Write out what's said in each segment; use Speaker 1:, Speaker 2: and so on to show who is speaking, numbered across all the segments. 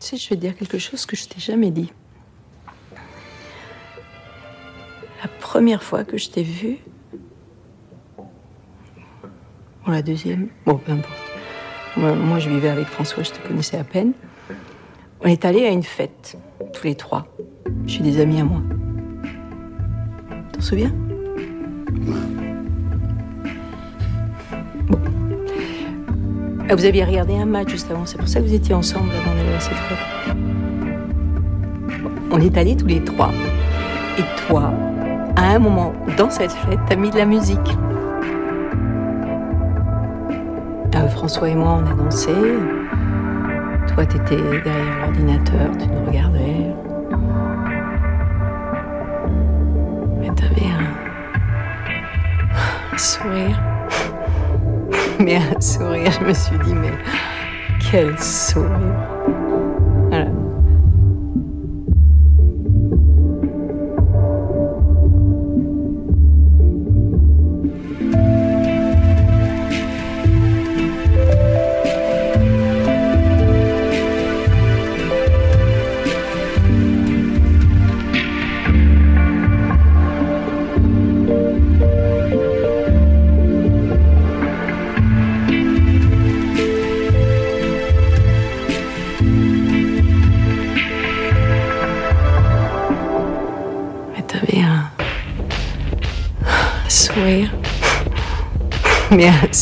Speaker 1: Tu sais, je vais dire quelque chose que je t'ai jamais dit. La première fois que je t'ai vu, ou la deuxième, bon, peu importe. Moi, je vivais avec François, je te connaissais à peine. On est allé à une fête, tous les trois, chez des amis à moi. T'en souviens? Vous aviez regardé un match juste avant, c'est pour ça que vous étiez ensemble avant d'aller à cette fête. On est allés tous les trois. Et toi, à un moment dans cette fête, t'as mis de la musique. Euh, François et moi, on a dansé. Toi, t'étais derrière l'ordinateur, tu nous regardais. Mais t'avais un... un sourire. Mais un sourire, je me suis dit, mais quel sourire.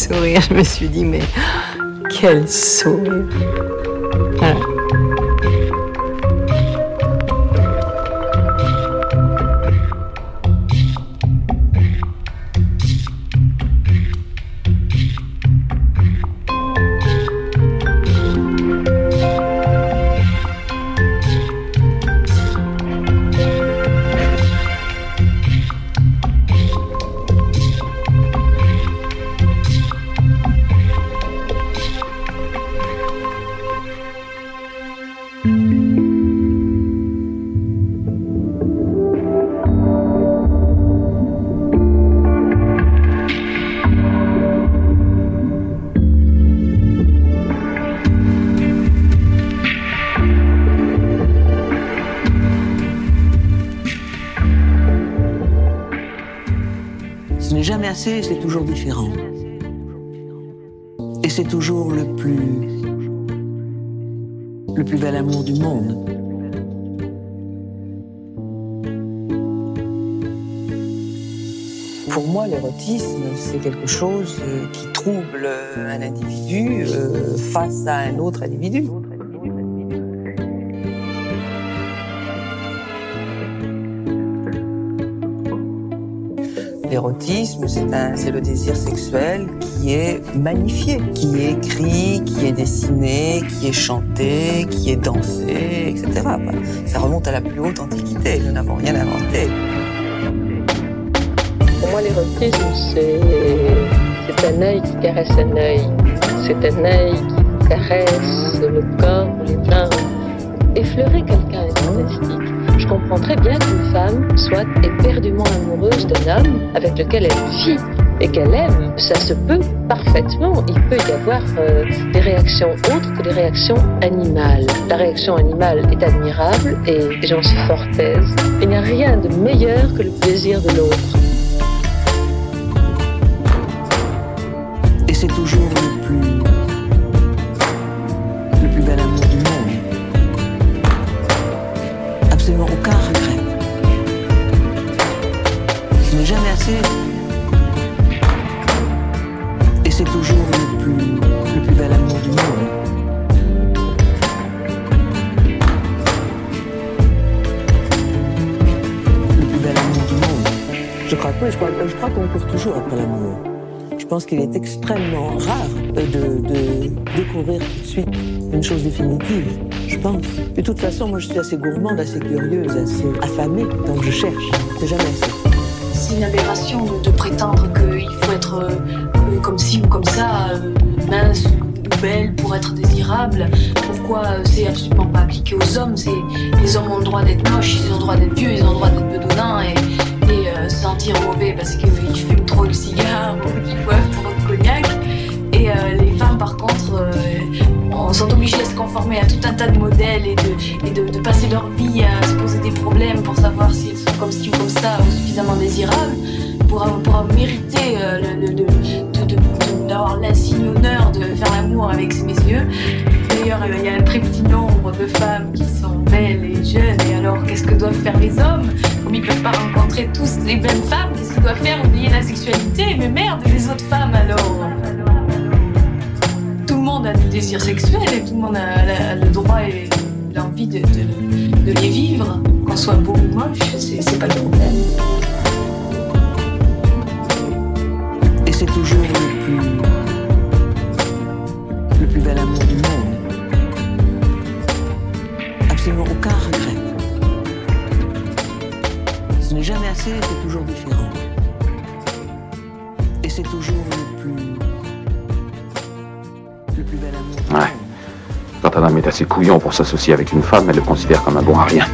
Speaker 1: je me suis dit, mais quel sourire.
Speaker 2: C'est toujours différent. Et c'est toujours le plus. le plus bel amour du monde. Pour moi, l'érotisme, c'est quelque chose qui trouble un individu euh, face à un autre individu. L'érotisme, c'est le désir sexuel qui est magnifié, qui est écrit, qui est dessiné, qui est chanté, qui est dansé, etc. Ça remonte à la plus haute antiquité, nous n'avons rien inventé.
Speaker 3: Pour moi, l'érotisme, c'est un œil qui caresse un œil. C'est un œil qui caresse le corps, les mains. Effleurer quelqu'un est fantastique. Je comprends très bien qu'une femme soit éperdument amoureuse d'un homme avec lequel elle vit et qu'elle aime. Ça se peut parfaitement. Il peut y avoir euh, des réactions autres que des réactions animales. La réaction animale est admirable et j'en suis fort aise. Il n'y a rien de meilleur que le plaisir de l'autre.
Speaker 2: Pense qu'il est extrêmement rare de, découvrir tout de suite une chose définitive. Je pense. De toute façon, moi, je suis assez gourmande, assez curieuse, assez affamée, donc je cherche. C'est jamais assez.
Speaker 4: C'est une aberration de, prétendre qu'il faut être euh, comme ci ou comme ça, euh, mince ou belle pour être désirable. Pourquoi euh, c'est absolument pas appliqué aux hommes? Les hommes ont le droit d'être moches, ils ont le droit d'être vieux, ils ont le droit d'être bedonnants et, et se sentir mauvais parce qu'ils fument trop de cigares ou qu'ils boivent trop de cognac. Et euh, les femmes, par contre, euh, sont obligés à se conformer à tout un tas de modèles et de, de, passer leur vie à se poser des problèmes pour savoir s'ils sont comme ci ou comme ça ou suffisamment désirables pour, pour mériter euh, d'avoir l'insigne honneur de faire l'amour avec mes yeux. D'ailleurs, il y a un très petit nombre de femmes qui sont belles et jeunes, et alors qu'est-ce que doivent faire les hommes? Comme ils ne peuvent pas rencontrer tous les mêmes femmes, qu'est-ce qu'ils doivent faire? Oublier la sexualité? Mais merde, les autres femmes alors? Tout le monde a des désirs sexuels et tout le monde a, le droit et l'envie de, de, les vivre, qu'on soit beau ou moche, c'est pas le problème.
Speaker 2: Et c'est toujours le plus, le plus bel amour du monde aucun regret. Ce n'est jamais assez, c'est toujours différent. Et c'est toujours le plus. le plus bel amour.
Speaker 5: Ouais. Quand un homme est assez couillon pour s'associer avec une femme, elle le considère comme un bon à rien.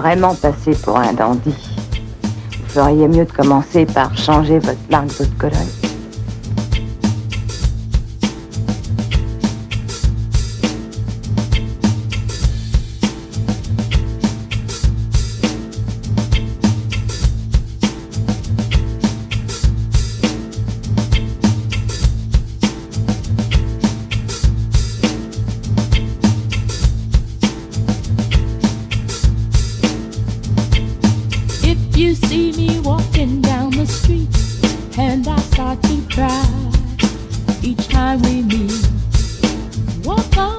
Speaker 6: Vraiment passer pour un dandy, vous feriez mieux de commencer par changer votre marque de colonne.
Speaker 7: start to cry each time we meet. Walk on.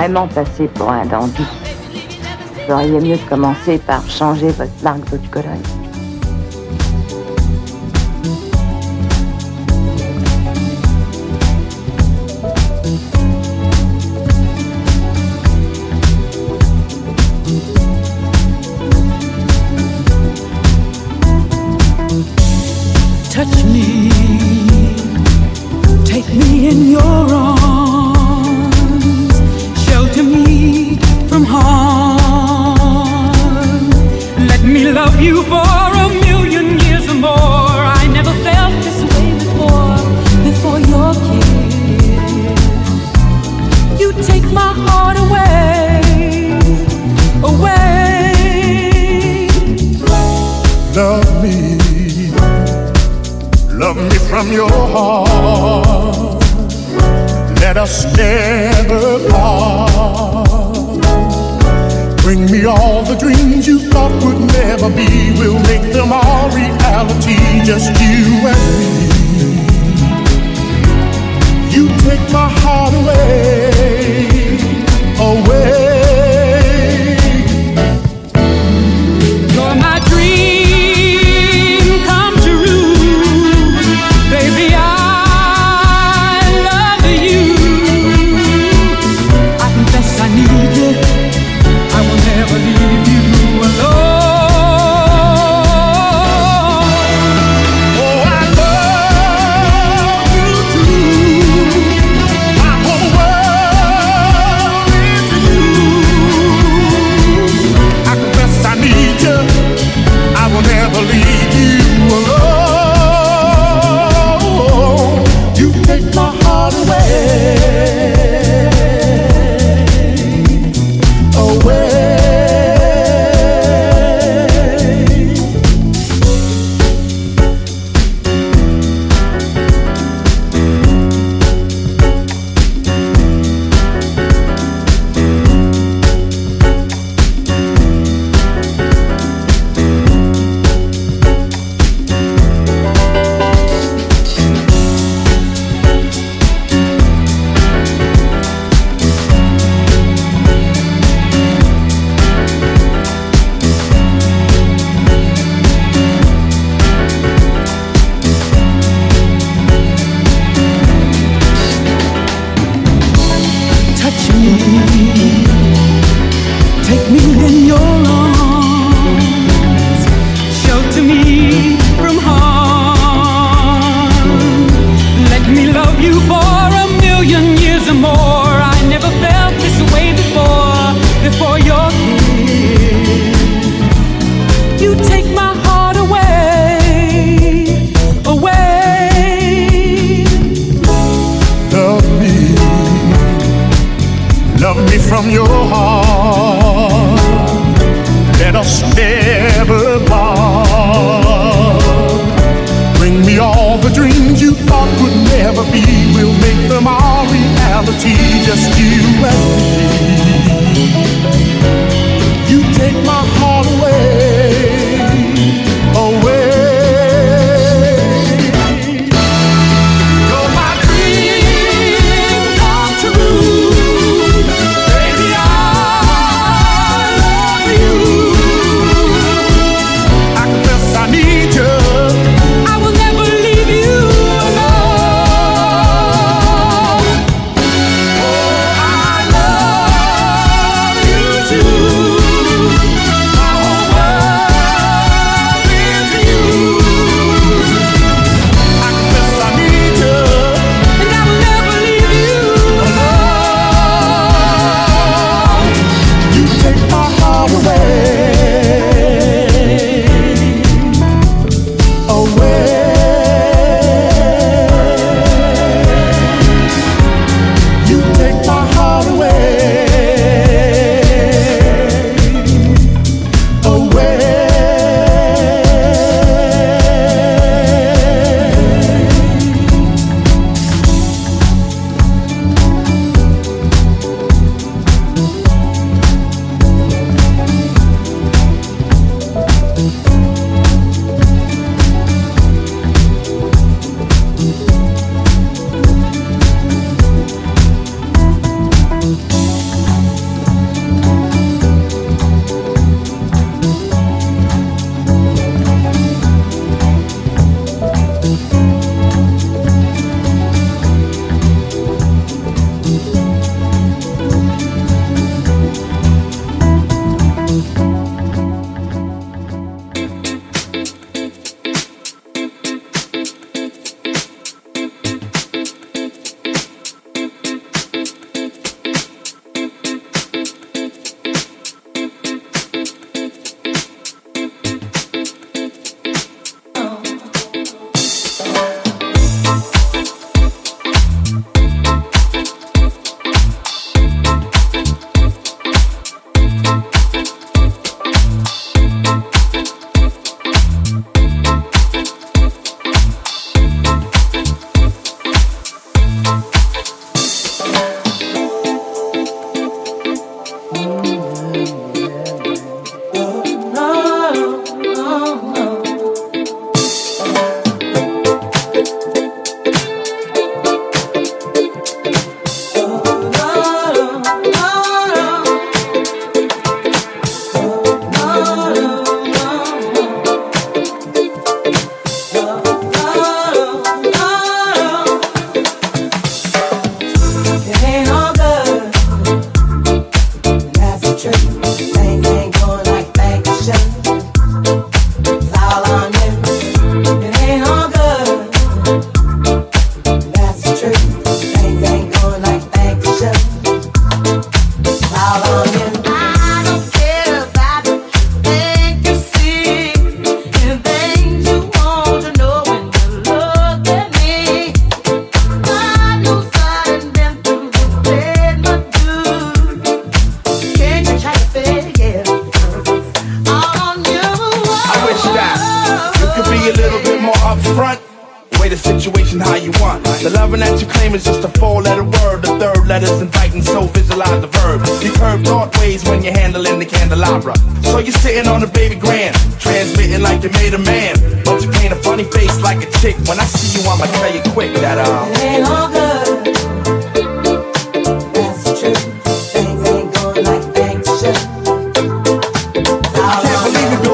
Speaker 7: Vraiment passer pour un dandy, vous feriez mieux de commencer par changer votre marque d'eau de Cologne.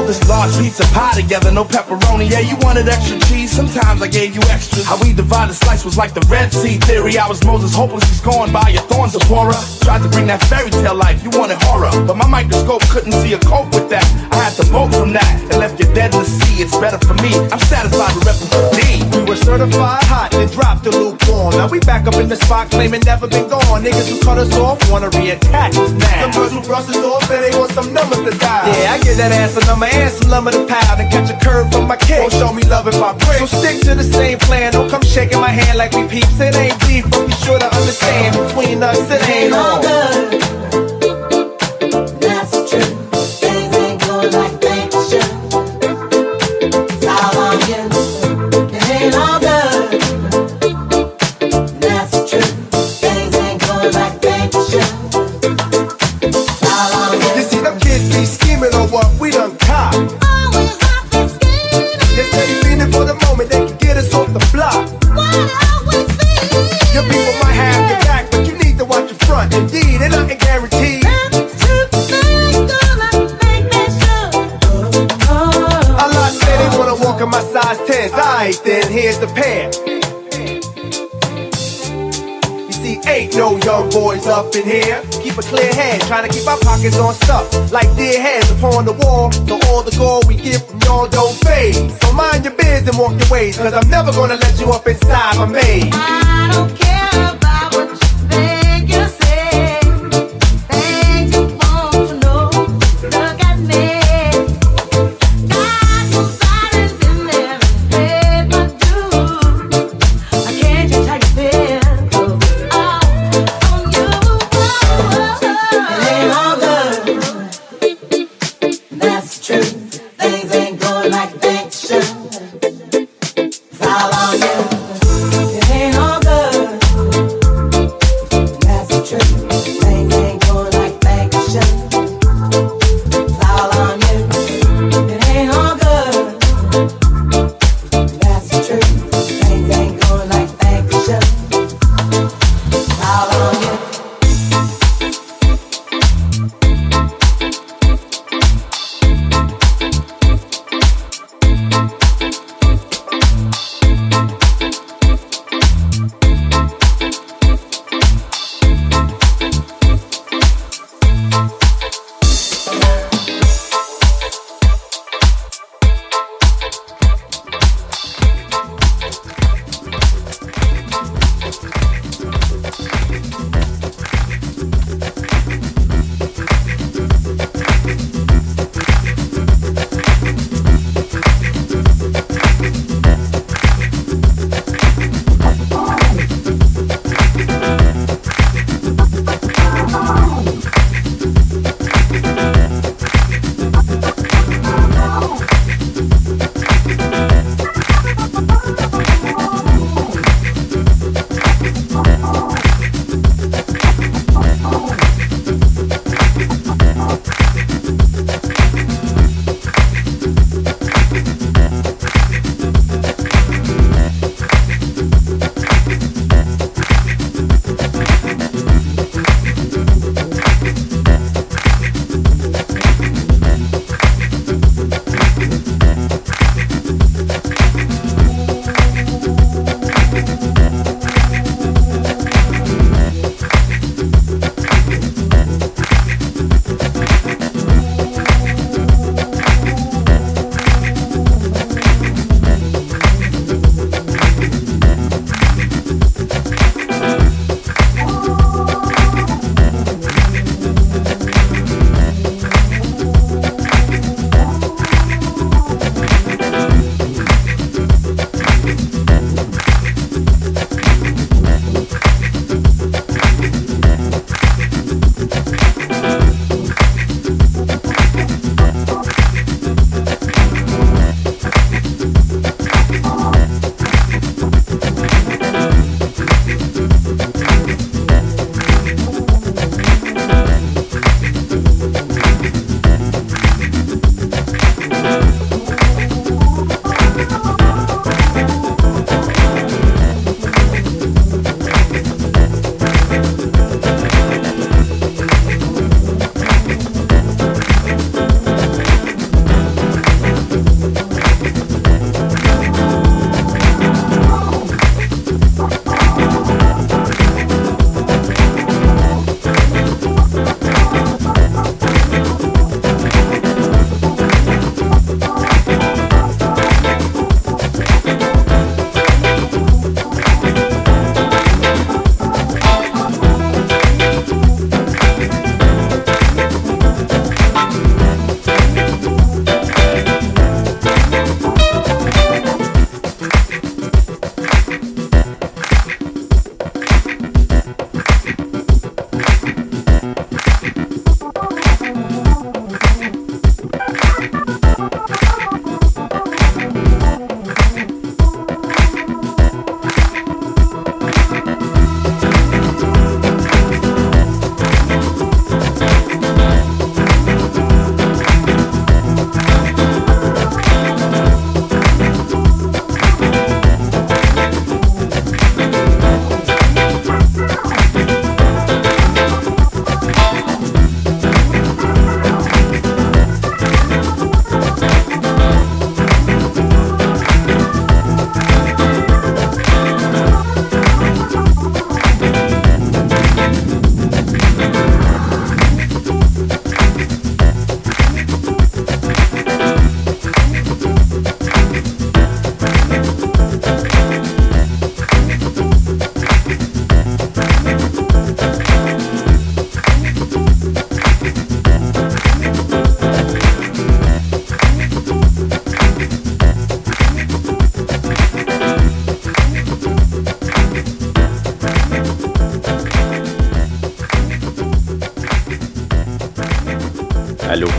Speaker 8: This large pizza pie together, no pepperoni. Yeah, you wanted extra cheese. Sometimes I gave you extra. How we divided slice was like the Red Sea theory. I was Moses, hopeless, he's gone by your thorns of horror. Tried to bring that fairy tale life, you wanted horror. But my microscope couldn't see a cope with that. I had to bolt from that and left you dead in the sea. It's better for me. I'm satisfied with repping for D.
Speaker 9: We were certified hot, then dropped the lukewarm. Now we back up in the spot, claiming never been gone. Niggas who cut us off wanna reattach us now. Some girls who brush us off and they want some numbers to die. Yeah, I get that ass a number and some lumber to pound and catch a curve from my kick. Don't show me love if I break. So stick to the same plan. Don't come shaking my hand like we peeps. It ain't beef, but be sure to understand between us it ain't
Speaker 10: Ain't all good.
Speaker 9: Boys up in here. Keep a clear head, trying to keep our pockets on stuff. Like dear heads upon the wall. So all the gold we get from y'all don't fade. So mind your biz and walk your ways, cause I'm never gonna let you up inside my maze.
Speaker 10: I don't care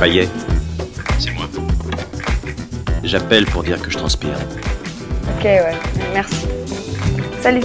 Speaker 11: Payet, c'est moi. J'appelle pour dire que je transpire.
Speaker 12: Ok, ouais, merci. Salut.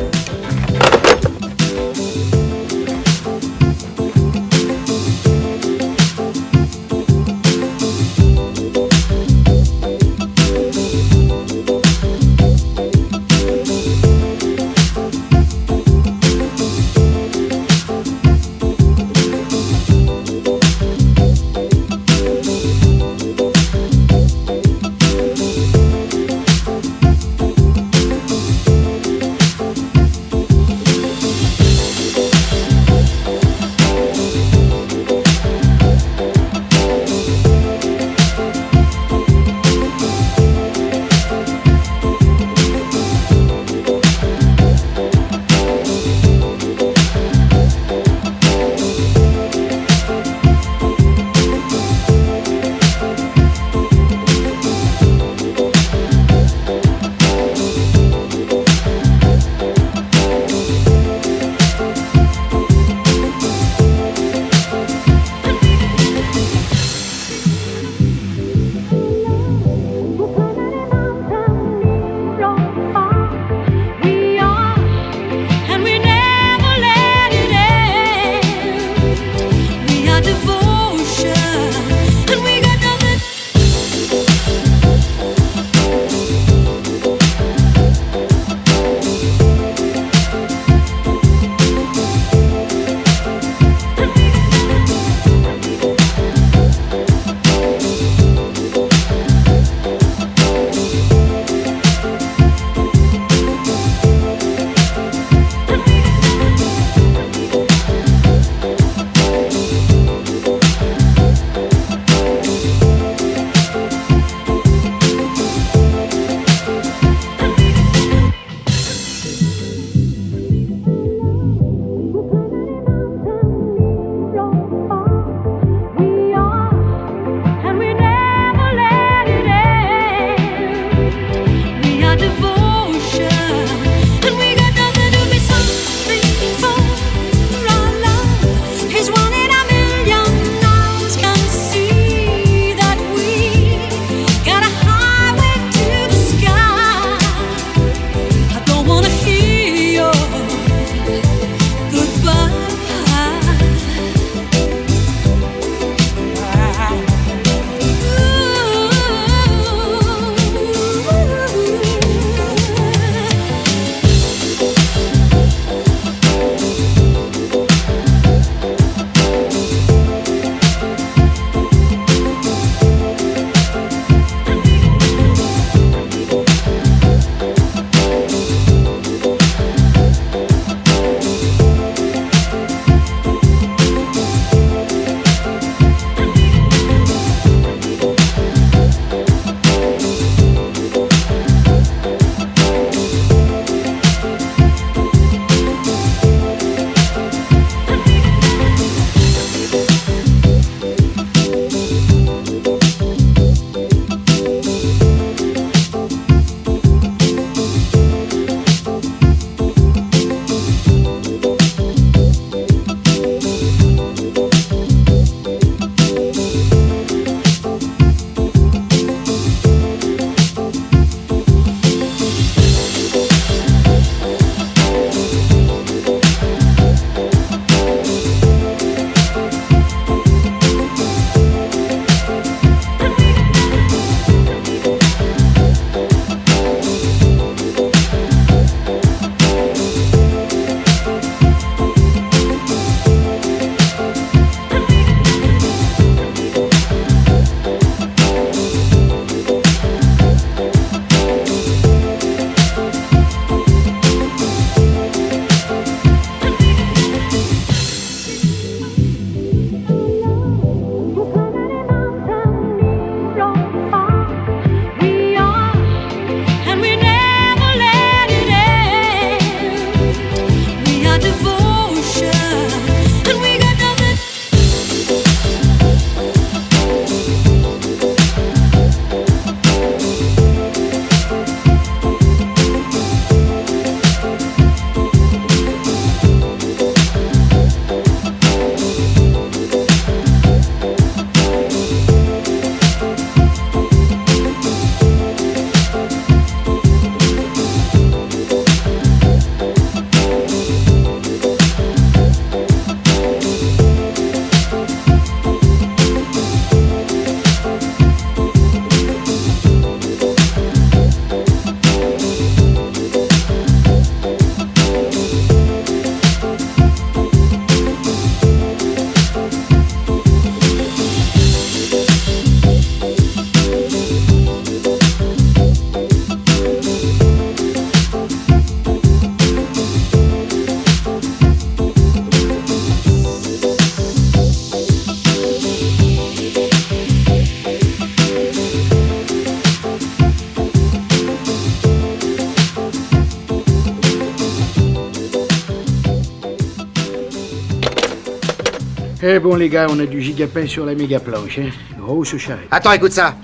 Speaker 6: Bon, les gars, on a du gigapin sur la méga planche, hein. Grosse charrette.
Speaker 13: Attends, écoute ça.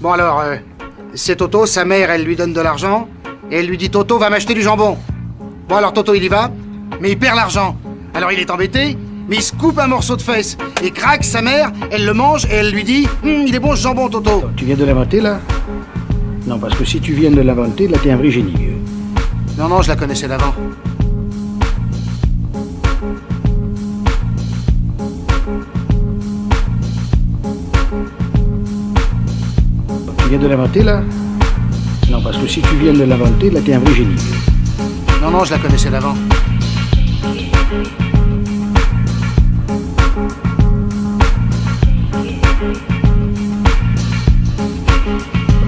Speaker 13: Bon alors, euh, c'est Toto, sa mère, elle lui donne de l'argent, et elle lui dit Toto, va m'acheter du jambon. Bon alors Toto, il y va, mais il perd l'argent. Alors il est embêté, mais il se coupe un morceau de fesse. Et craque, sa mère, elle le mange, et elle lui dit Hum, il est bon ce jambon, Toto.
Speaker 6: Tu viens de l'inventer, là? Non, parce que si tu viens de l'inventer, là, t'es un vrai génie. vieux.
Speaker 13: Non, non, je la connaissais d'avant.
Speaker 6: Viens de l'inventer, là Non, parce que si tu viens de l'inventer, là, t'es un vrai génie.
Speaker 13: Non, non, je la connaissais d'avant.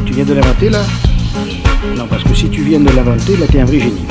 Speaker 6: Tu viens de l'inventer, là Non, parce que si tu viens de l'inventer, là, t'es un vrai génie.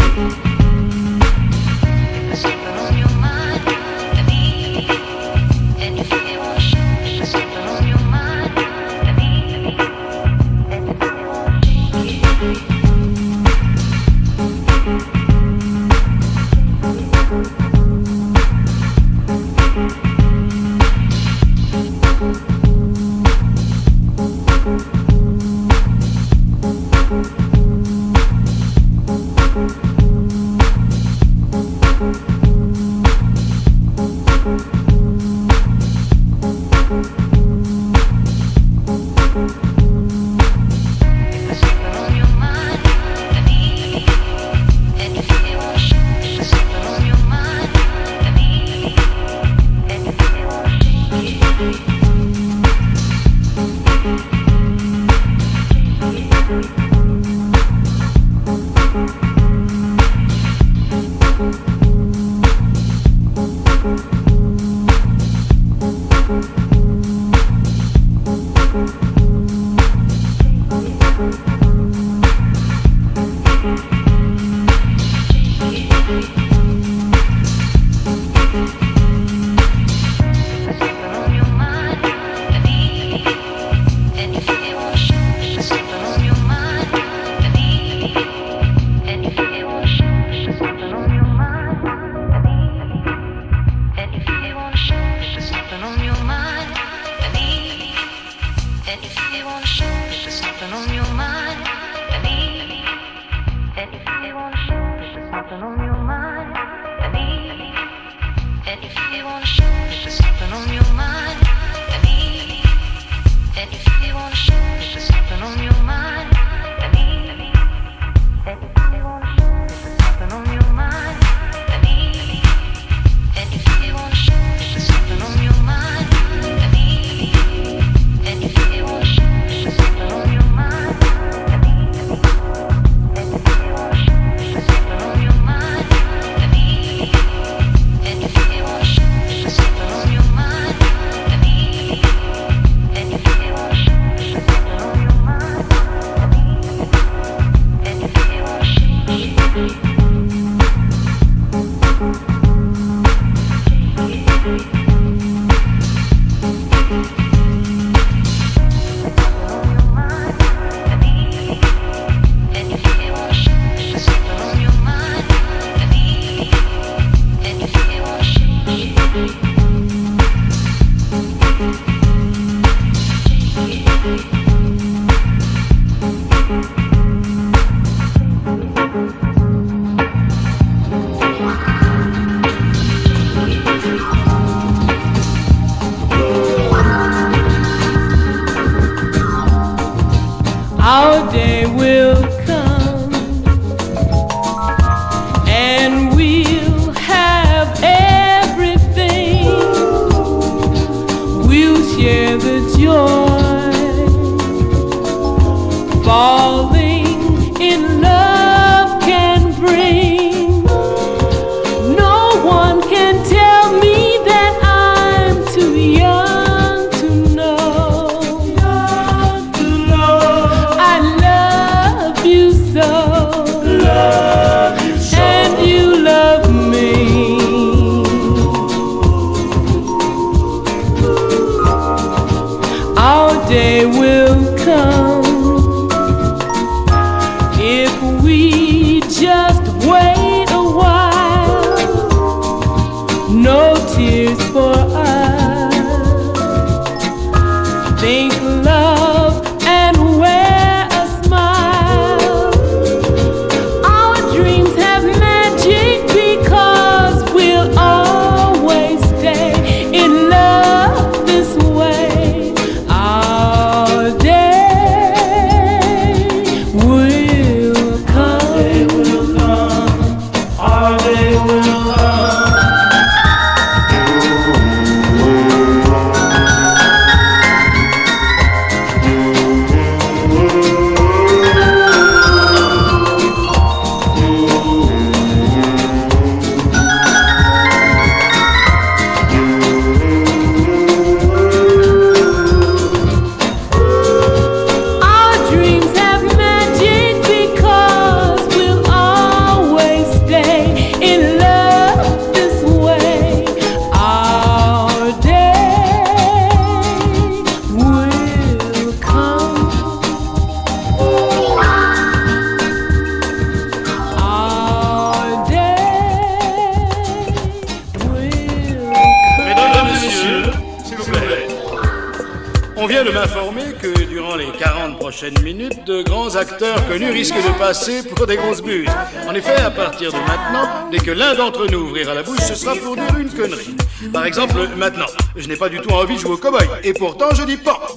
Speaker 14: pour des grosses buses. En effet, à partir de maintenant, dès que l'un d'entre nous ouvrira la bouche, ce sera pour dire une connerie. Par exemple, maintenant, je n'ai pas du tout envie de jouer au cowboy, et pourtant je dis pas.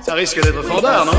Speaker 14: Ça risque d'être fandard, non?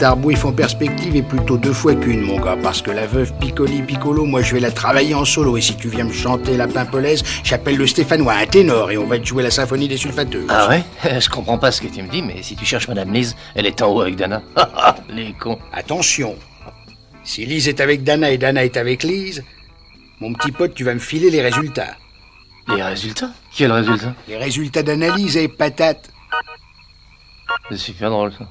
Speaker 15: Tarbouif en perspective et plutôt deux fois qu'une, mon gars. Parce que la veuve Piccoli Piccolo, moi, je vais la travailler en solo. Et si tu viens me chanter la pimpolaise, j'appelle le Stéphanois, un ténor, et on va te jouer la symphonie des sulfateuses.
Speaker 16: Ah ouais? Je comprends pas ce que tu me dis, mais si tu cherches Madame Lise, elle est en haut avec Dana. Les cons.
Speaker 15: Attention. Si Lise est avec Dana et Dana est avec Lise, mon petit pote, tu vas me filer les résultats.
Speaker 16: Les résultats? Quels résultats?
Speaker 15: Les résultats d'analyse et patate.
Speaker 16: C'est super drôle ça.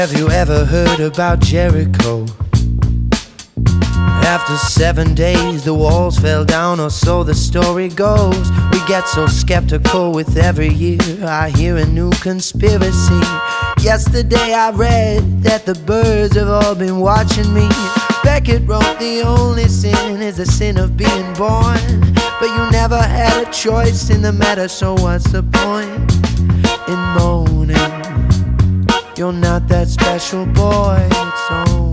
Speaker 17: Have you ever heard about Jericho? After seven days, the walls fell down, or so the story goes. We get so skeptical with every year. I hear a new conspiracy. Yesterday, I read that the birds have all been watching me. Beckett wrote the only sin is the sin of being born. But you never had a choice in the matter, so what's the point in moaning? You're not that special boy, it's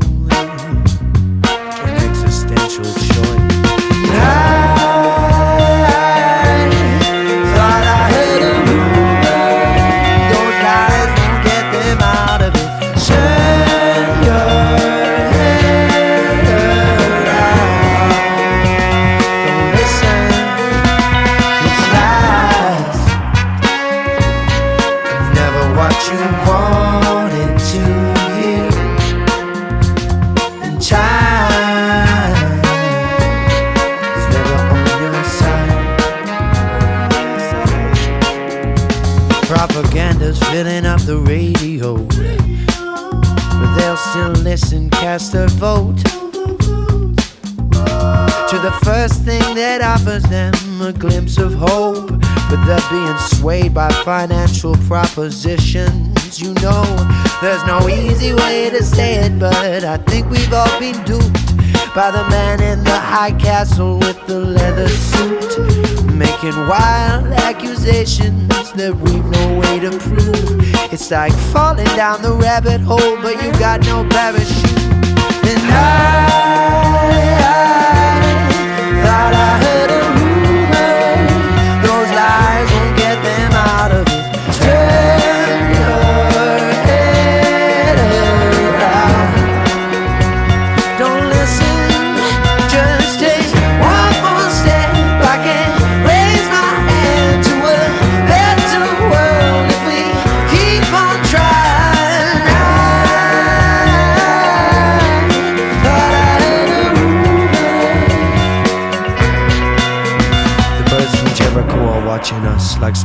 Speaker 17: glimpse of hope. But they're being swayed by financial propositions. You know, there's no easy way to say it, but I think we've all been duped by the man in the high castle with the leather suit, making wild accusations that we've no way to prove. It's like falling down the rabbit hole, but you got no parachute. And I,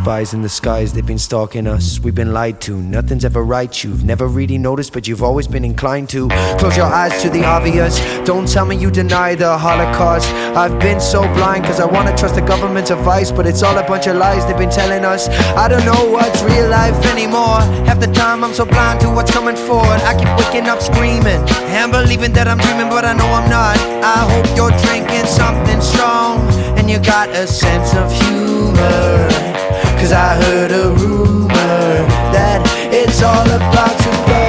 Speaker 17: spies in the skies. They've been stalking us. We've been lied to. Nothing's ever right. You've never really noticed, but you've always been inclined to. Close your eyes to the obvious. Don't tell me you deny the Holocaust. I've been so blind because I want to trust the government's advice, but it's all a bunch of lies they've been telling us. I don't know what's real life anymore. Half the time I'm so blind to what's coming forward. I keep waking up screaming and believing that I'm dreaming, but I know I'm not. I hope you're drinking something strong and you got a sense of humor. Cause I heard a rumor that it's all about to go.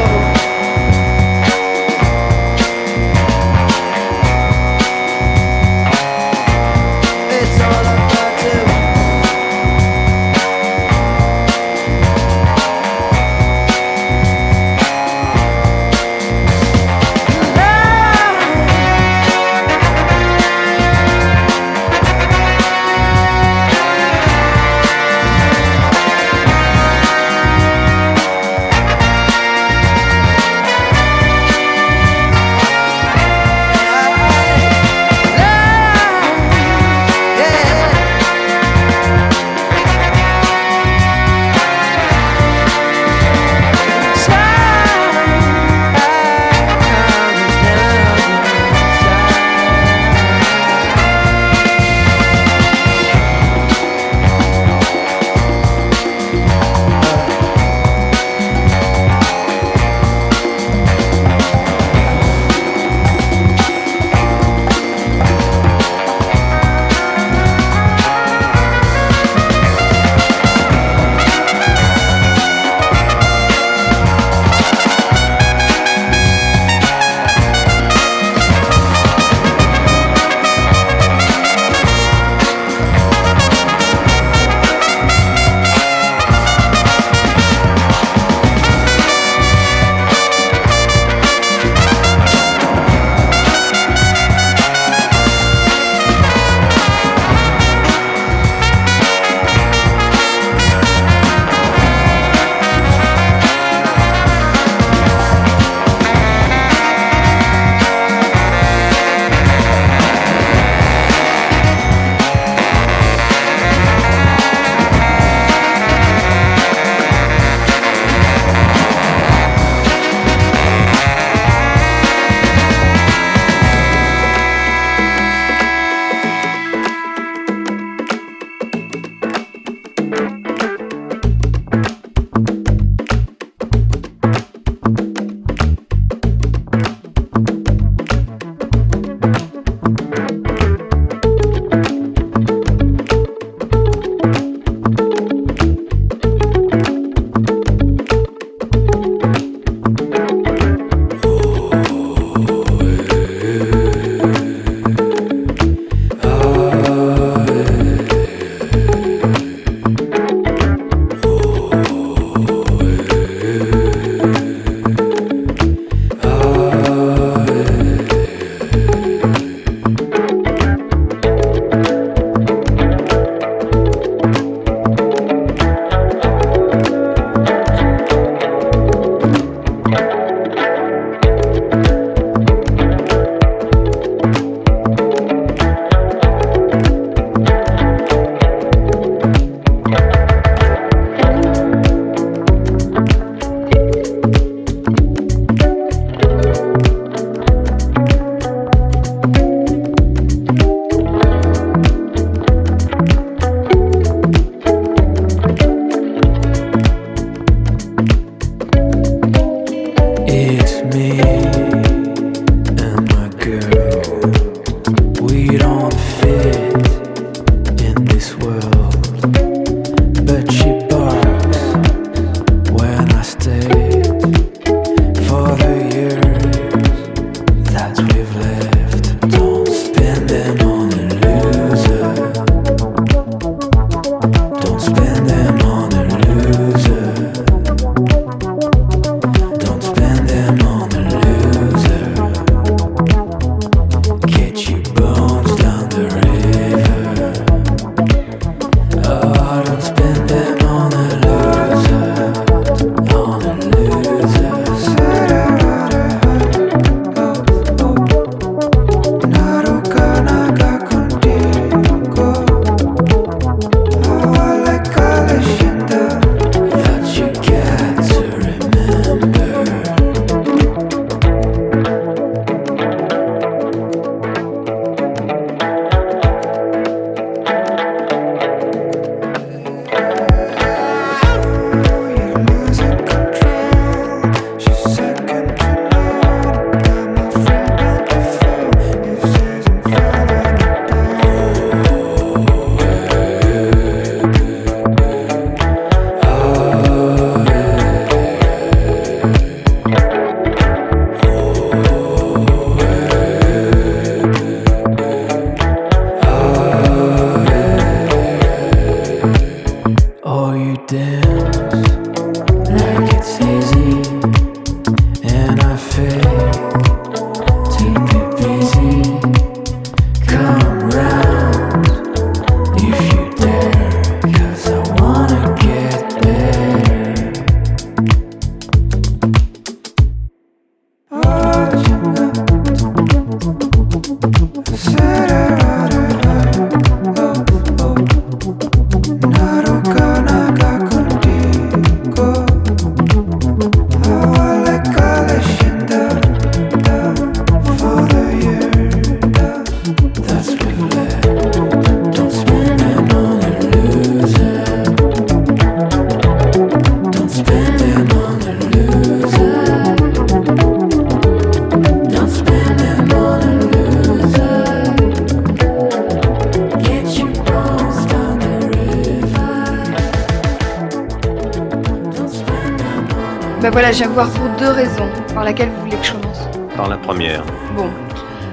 Speaker 6: je viens vous voir pour deux raisons par laquelle vous voulez que je commence.
Speaker 18: Par la première.
Speaker 6: Bon.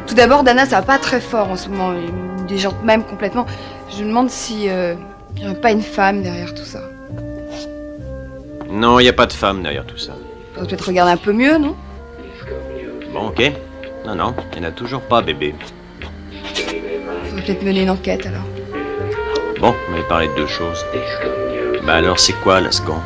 Speaker 6: Tout d'abord, Dana, ça va pas très fort en ce moment. Il déjante même complètement. Je me demande si euh, il n'y a pas une femme derrière tout ça.
Speaker 18: Non, il n'y a pas de femme derrière tout ça.
Speaker 6: Faut peut-être regarder un peu mieux, non?
Speaker 18: Bon, ok. Non, non, il n'y en a toujours pas, bébé.
Speaker 6: Faut peut-être mener une enquête alors.
Speaker 18: Bon, on va parler de deux choses. Bah alors, c'est quoi la seconde?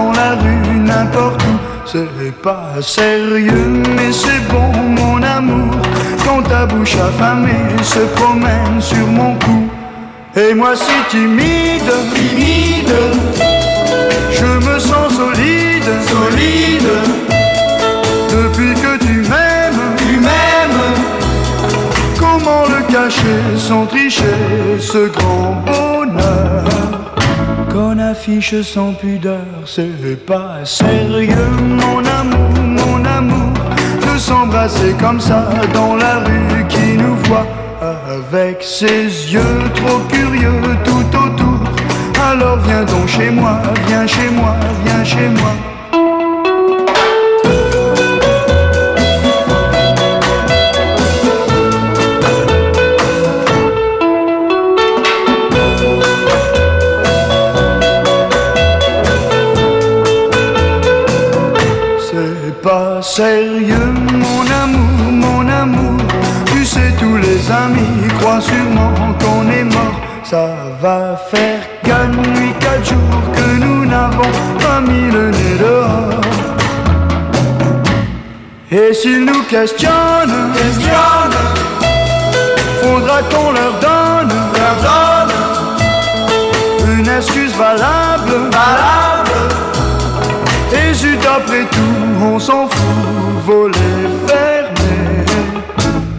Speaker 19: Dans la rue, n'importe où. C'est pas sérieux, mais c'est bon, mon amour, quand ta bouche affamée se promène sur mon cou. Et moi si timide, timide, je me sens solide, solide, depuis que tu m'aimes, tu m'aimes. Comment le cacher sans tricher ce grand bonheur? Qu'on affiche sans pudeur C'est pas sérieux. Mon amour, mon amour De s'embrasser comme ça dans la rue qui nous voit Avec ses yeux trop curieux tout autour. Alors viens donc chez moi, viens chez moi, viens chez moi sérieux, mon amour, mon amour. Tu sais, tous les amis croient sûrement qu'on est mort. Ça va faire quatre nuits, quatre jours que nous n'avons pas mis le nez dehors. Et s'ils nous questionnent, questionnent, faudra qu'on leur donne, leur donne une excuse valable. Après tout, on s'en fout, voler fermé.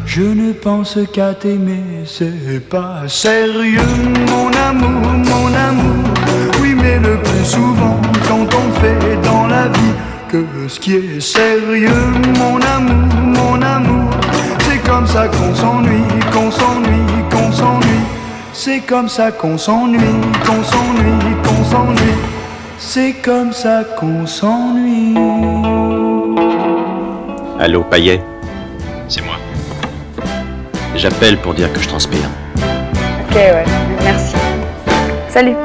Speaker 19: Je ne pense qu'à t'aimer, c'est pas sérieux, mon amour, mon amour. Oui, mais le plus souvent, quand on fait dans la vie que ce qui est sérieux, mon amour, mon amour. C'est comme ça qu'on s'ennuie, qu'on s'ennuie, qu'on s'ennuie. C'est comme ça qu'on s'ennuie, qu'on s'ennuie, qu'on s'ennuie. C'est comme ça qu'on s'ennuie.
Speaker 18: Allô, Paillet C'est moi. J'appelle pour dire que je transpire.
Speaker 6: Ok, ouais, merci. Salut.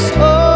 Speaker 20: Oh.